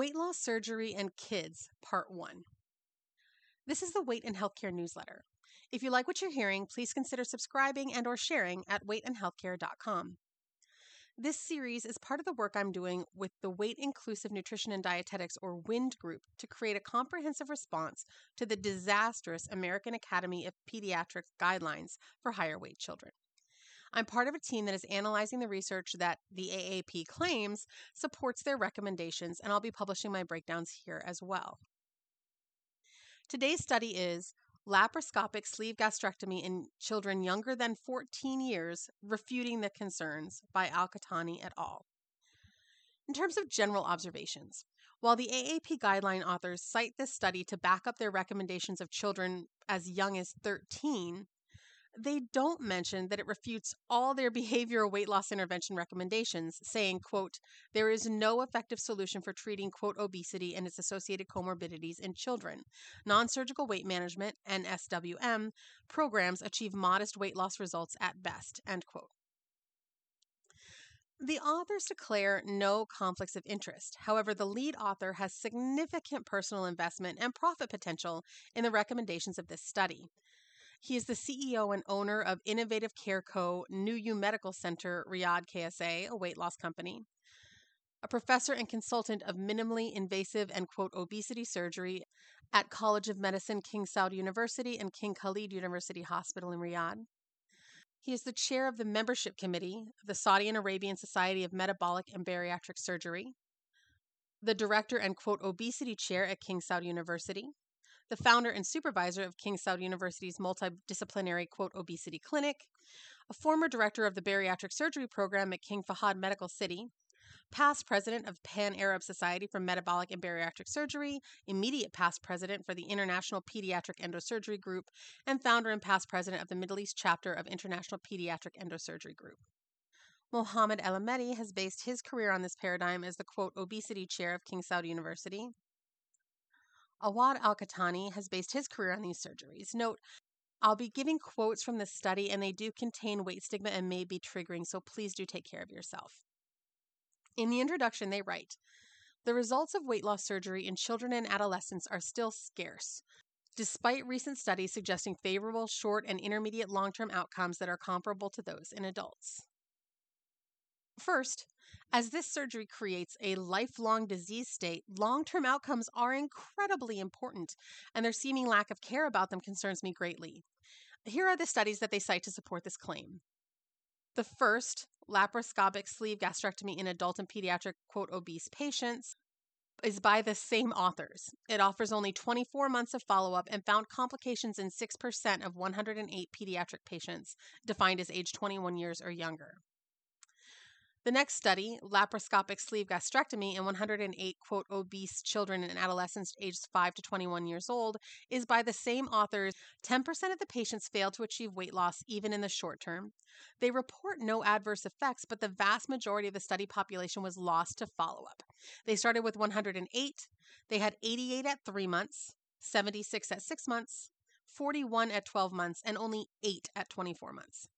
Weight Loss Surgery and Kids, Part 1. This is the Weight and Healthcare newsletter. If you like what you're hearing, please consider subscribing and or sharing at weightandhealthcare.com. This series is part of the work I'm doing with the Weight Inclusive Nutrition and Dietetics or WIND group to create a comprehensive response to the disastrous American Academy of Pediatrics guidelines for higher weight children. I'm part of a team that is analyzing the research that the AAP claims supports their recommendations, and I'll be publishing my breakdowns here as well. Today's study is laparoscopic sleeve gastrectomy in children younger than 14 years, refuting the concerns by Al-Qahtani et al. In terms of general observations, while the AAP guideline authors cite this study to back up their recommendations of children as young as 13, they don't mention that it refutes all their behavioral weight loss intervention recommendations, saying, quote, there is no effective solution for treating, quote, obesity and its associated comorbidities in children. Non-surgical weight management, NSWM, programs achieve modest weight loss results at best, end quote. The authors declare no conflicts of interest. However, the lead author has significant personal investment and profit potential in the recommendations of this study. He is the CEO and owner of Innovative Care Co. NUU Medical Center, Riyadh KSA, a weight loss company. A professor and consultant of minimally invasive and quote obesity surgery at College of Medicine, King Saud University, and King Khalid University Hospital in Riyadh. He is the chair of the membership committee of the Saudi and Arabian Society of Metabolic and Bariatric Surgery, the director and quote obesity chair at King Saud University, the founder and supervisor of King Saud University's multidisciplinary quote obesity clinic, a former director of the bariatric surgery program at King Fahad Medical City, past president of Pan Arab Society for Metabolic and Bariatric Surgery, immediate past president for the International Pediatric Endosurgery Group, and founder and past president of the Middle East chapter of International Pediatric Endosurgery Group. Mohamed Elahmedi has based his career on this paradigm as the quote obesity chair of King Saud University. Awadh Al Qahtani has based his career on these surgeries. Note, I'll be giving quotes from this study, and they do contain weight stigma and may be triggering, so please do take care of yourself. In the introduction, they write The results of weight loss surgery in children and adolescents are still scarce, despite recent studies suggesting favorable short and intermediate long term outcomes that are comparable to those in adults. First, as this surgery creates a lifelong disease state, long term outcomes are incredibly important, and their seeming lack of care about them concerns me greatly. Here are the studies that they cite to support this claim. The first, laparoscopic sleeve gastrectomy in adult and pediatric, quote, obese patients, is by the same authors. It offers only 24 months of follow up and found complications in 6% of 108 pediatric patients, defined as age 21 years or younger. The next study, laparoscopic sleeve gastrectomy in 108 quote obese children and adolescents aged 5 to 21 years old, is by the same authors. 10% of the patients failed to achieve weight loss even in the short term. They report no adverse effects, but the vast majority of the study population was lost to follow up. They started with 108, they had 88 at 3 months, 76 at 6 months, 41 at 12 months, and only 8 at 24 months.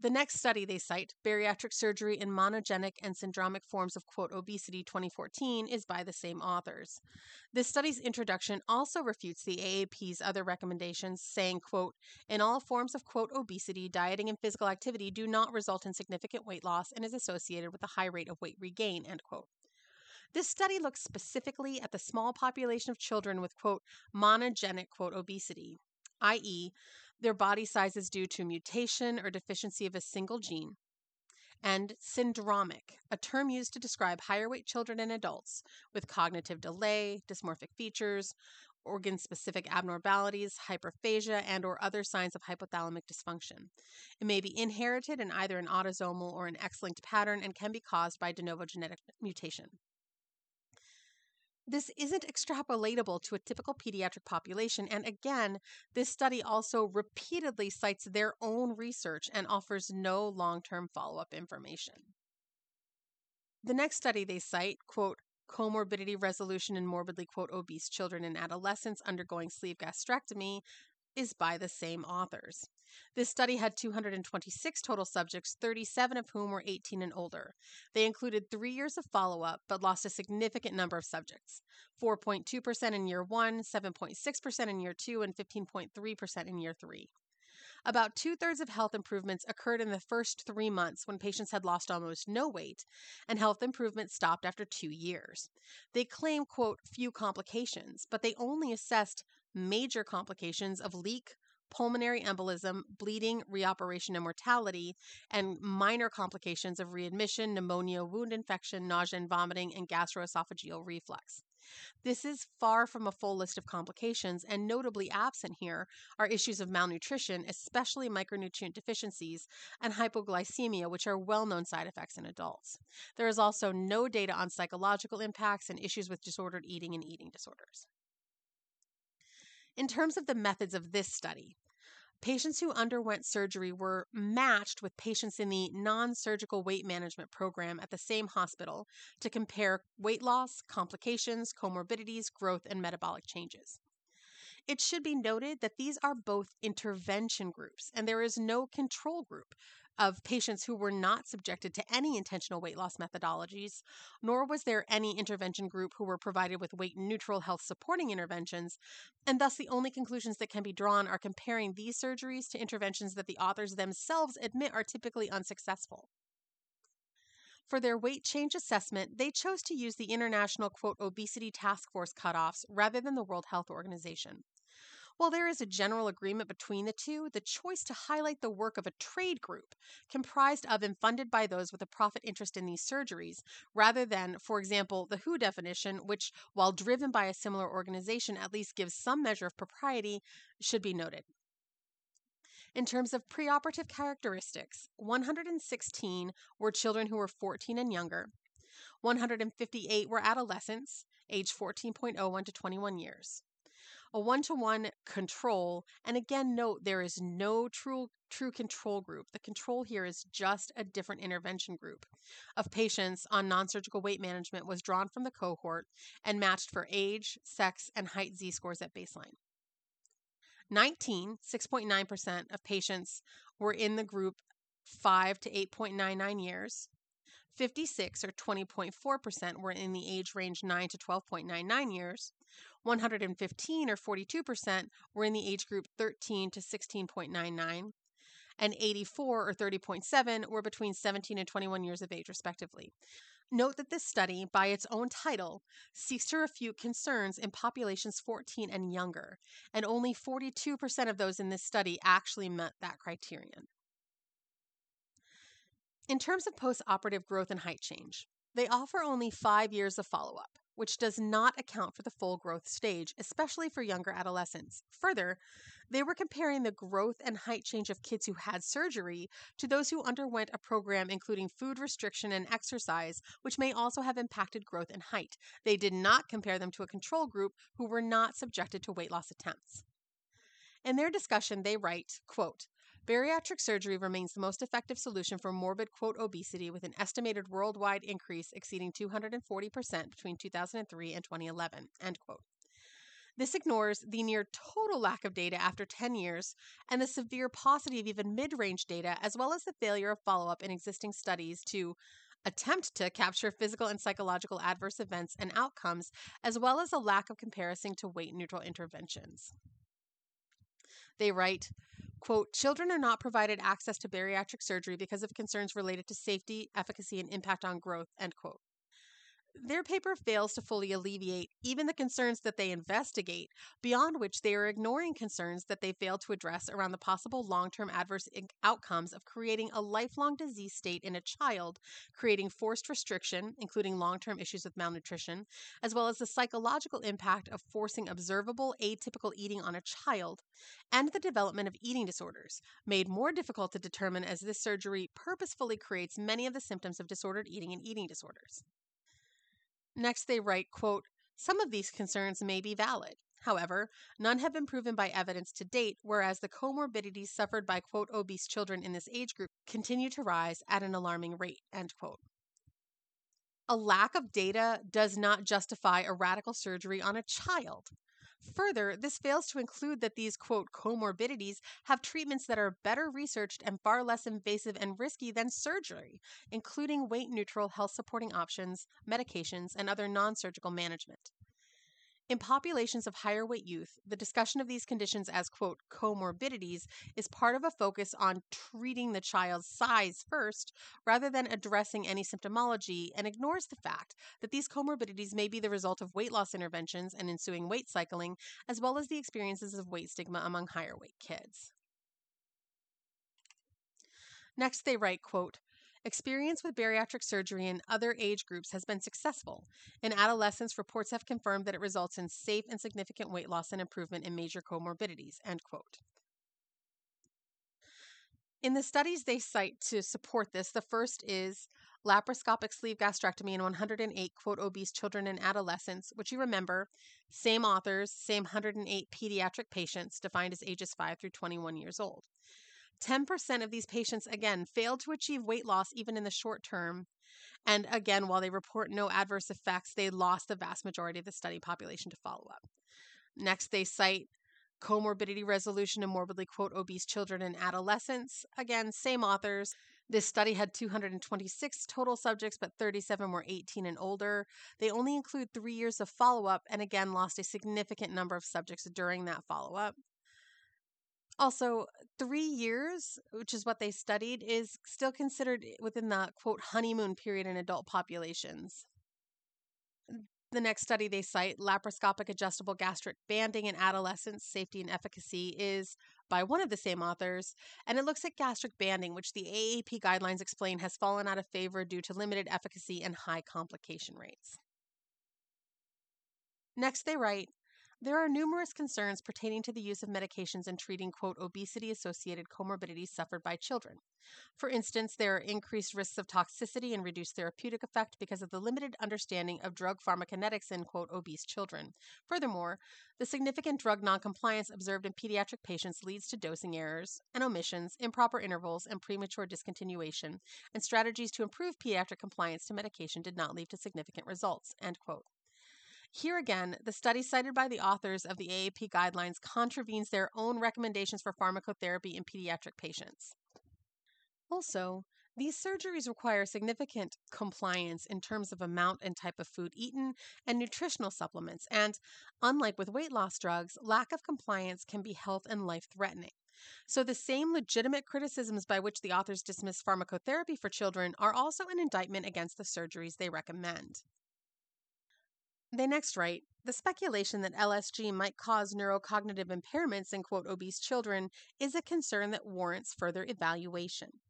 The next study they cite, Bariatric Surgery in Monogenic and Syndromic Forms of quote Obesity 2014, is by the same authors. This study's introduction also refutes the AAP's other recommendations, saying, quote, in all forms of quote obesity, dieting and physical activity do not result in significant weight loss and is associated with a high rate of weight regain, end quote. This study looks specifically at the small population of children with, quote, monogenic, quote, obesity, i.e., their body size is due to mutation or deficiency of a single gene, and syndromic, a term used to describe higher weight children and adults with cognitive delay, dysmorphic features, organ specific abnormalities, hyperphagia, and or other signs of hypothalamic dysfunction. It may be inherited in either an autosomal or an X-linked pattern and can be caused by de novo genetic mutation. This isn't extrapolatable to a typical pediatric population. And again, this study also repeatedly cites their own research and offers no long term follow up information. The next study they cite, quote, comorbidity resolution in morbidly, quote, obese children and adolescents undergoing sleeve gastrectomy, is by the same authors. This study had 226 total subjects, 37 of whom were 18 and older. They included three years of follow up, but lost a significant number of subjects 4.2% in year one, 7.6% in year two, and 15.3% in year three. About two thirds of health improvements occurred in the first three months when patients had lost almost no weight, and health improvement stopped after two years. They claim, quote, few complications, but they only assessed major complications of leak, pulmonary embolism, bleeding, reoperation, and mortality, and minor complications of readmission, pneumonia, wound infection, nausea and vomiting, and gastroesophageal reflux. This is far from a full list of complications, and notably absent here are issues of malnutrition, especially micronutrient deficiencies, and hypoglycemia, which are well known side effects in adults. There is also no data on psychological impacts and issues with disordered eating and eating disorders. In terms of the methods of this study, Patients who underwent surgery were matched with patients in the non surgical weight management program at the same hospital to compare weight loss, complications, comorbidities, growth, and metabolic changes. It should be noted that these are both intervention groups, and there is no control group, of patients who were not subjected to any intentional weight loss methodologies, nor was there any intervention group who were provided with weight neutral health supporting interventions, and thus the only conclusions that can be drawn are comparing these surgeries to interventions that the authors themselves admit are typically unsuccessful. For their weight change assessment, they chose to use the International quote Obesity Task Force cutoffs rather than the World Health Organization. While there is a general agreement between the two, the choice to highlight the work of a trade group comprised of and funded by those with a profit interest in these surgeries, rather than, for example, the WHO definition, which, while driven by a similar organization, at least gives some measure of propriety, should be noted. In terms of preoperative characteristics, 116 were children who were 14 and younger, 158 were adolescents, age 14.01 to 21 years a one-to-one control and again note there is no true true control group. The control here is just a different intervention group of patients on non-surgical weight management was drawn from the cohort and matched for age sex and height z-scores at baseline. 19 6.9% of patients were in the group 5 to 8.99 years 56 or 20.4% were in the age range 9 to 12.99 years. 115 or 42% were in the age group 13 to 16.99 and 84 or 30.7 were between 17 and 21 years of age respectively. Note that this study, by its own title, seeks to refute concerns in populations 14 and younger, and only 42% of those in this study actually met that criterion. In terms of postoperative growth and height change, they offer only five years of follow up, which does not account for the full growth stage, especially for younger adolescents. Further, they were comparing the growth and height change of kids who had surgery to those who underwent a program including food restriction and exercise, which may also have impacted growth and height. They did not compare them to a control group who were not subjected to weight loss attempts. In their discussion, they write, quote, Bariatric surgery remains the most effective solution for morbid, quote, obesity with an estimated worldwide increase exceeding 240% between 2003 and 2011, end quote. This ignores the near total lack of data after 10 years and the severe paucity of even mid range data, as well as the failure of follow up in existing studies to attempt to capture physical and psychological adverse events and outcomes, as well as a lack of comparison to weight neutral interventions. They write, quote, children are not provided access to bariatric surgery because of concerns related to safety, efficacy, and impact on growth, end quote. Their paper fails to fully alleviate even the concerns that they investigate, beyond which they are ignoring concerns that they fail to address around the possible long term adverse outcomes of creating a lifelong disease state in a child, creating forced restriction, including long term issues with malnutrition, as well as the psychological impact of forcing observable atypical eating on a child, and the development of eating disorders, made more difficult to determine as this surgery purposefully creates many of the symptoms of disordered eating and eating disorders. Next, they write, quote, some of these concerns may be valid. However, none have been proven by evidence to date, whereas the comorbidities suffered by, quote, obese children in this age group continue to rise at an alarming rate, end quote. A lack of data does not justify a radical surgery on a child. Further, this fails to include that these, quote, comorbidities have treatments that are better researched and far less invasive and risky than surgery, including weight neutral health supporting options, medications, and other non surgical management. In populations of higher weight youth, the discussion of these conditions as, quote, comorbidities is part of a focus on treating the child's size first rather than addressing any symptomology and ignores the fact that these comorbidities may be the result of weight loss interventions and ensuing weight cycling, as well as the experiences of weight stigma among higher weight kids. Next, they write, quote, Experience with bariatric surgery in other age groups has been successful. In adolescents, reports have confirmed that it results in safe and significant weight loss and improvement in major comorbidities. End quote. In the studies they cite to support this, the first is laparoscopic sleeve gastrectomy in 108 quote obese children and adolescents, which you remember, same authors, same 108 pediatric patients defined as ages 5 through 21 years old. 10% of these patients, again, failed to achieve weight loss even in the short term. And again, while they report no adverse effects, they lost the vast majority of the study population to follow up. Next, they cite comorbidity resolution in morbidly, quote, obese children and adolescents. Again, same authors. This study had 226 total subjects, but 37 were 18 and older. They only include three years of follow up and again lost a significant number of subjects during that follow up. Also, three years, which is what they studied, is still considered within the quote honeymoon period in adult populations. The next study they cite, laparoscopic adjustable gastric banding in adolescents, safety and efficacy, is by one of the same authors, and it looks at gastric banding, which the AAP guidelines explain has fallen out of favor due to limited efficacy and high complication rates. Next, they write there are numerous concerns pertaining to the use of medications in treating, quote, obesity associated comorbidities suffered by children. For instance, there are increased risks of toxicity and reduced therapeutic effect because of the limited understanding of drug pharmacokinetics in, quote, obese children. Furthermore, the significant drug noncompliance observed in pediatric patients leads to dosing errors and omissions, improper intervals, and premature discontinuation, and strategies to improve pediatric compliance to medication did not lead to significant results, end quote. Here again, the study cited by the authors of the AAP guidelines contravenes their own recommendations for pharmacotherapy in pediatric patients. Also, these surgeries require significant compliance in terms of amount and type of food eaten and nutritional supplements, and unlike with weight loss drugs, lack of compliance can be health and life threatening. So, the same legitimate criticisms by which the authors dismiss pharmacotherapy for children are also an indictment against the surgeries they recommend. They next write The speculation that LSG might cause neurocognitive impairments in quote obese children is a concern that warrants further evaluation.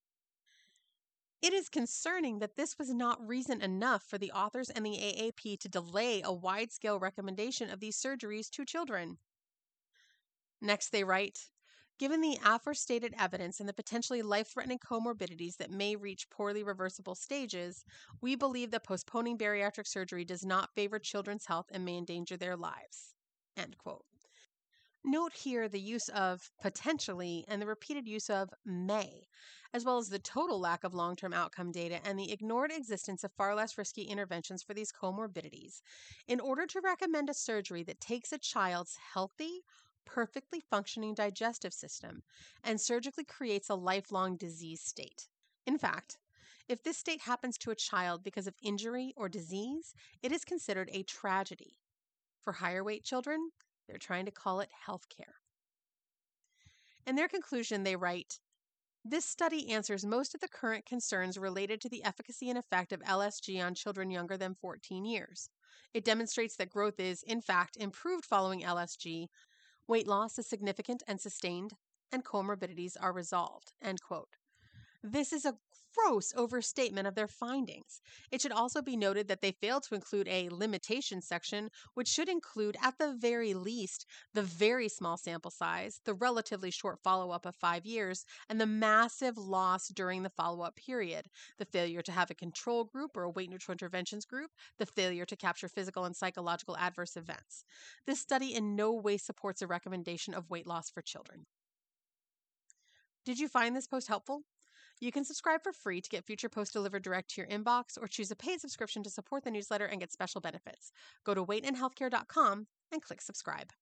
It is concerning that this was not reason enough for the authors and the AAP to delay a wide scale recommendation of these surgeries to children. Next, they write Given the aforestated evidence and the potentially life threatening comorbidities that may reach poorly reversible stages, we believe that postponing bariatric surgery does not favor children's health and may endanger their lives. End quote. Note here the use of potentially and the repeated use of may, as well as the total lack of long term outcome data and the ignored existence of far less risky interventions for these comorbidities. In order to recommend a surgery that takes a child's healthy, perfectly functioning digestive system and surgically creates a lifelong disease state. In fact, if this state happens to a child because of injury or disease, it is considered a tragedy. For higher weight children, they're trying to call it health care. In their conclusion, they write This study answers most of the current concerns related to the efficacy and effect of LSG on children younger than 14 years. It demonstrates that growth is, in fact, improved following LSG, Weight loss is significant and sustained, and comorbidities are resolved. End quote. This is a gross overstatement of their findings. It should also be noted that they failed to include a limitation section, which should include, at the very least, the very small sample size, the relatively short follow up of five years, and the massive loss during the follow up period the failure to have a control group or a weight neutral interventions group, the failure to capture physical and psychological adverse events. This study in no way supports a recommendation of weight loss for children. Did you find this post helpful? You can subscribe for free to get future posts delivered direct to your inbox or choose a paid subscription to support the newsletter and get special benefits. Go to weightandhealthcare.com and click subscribe.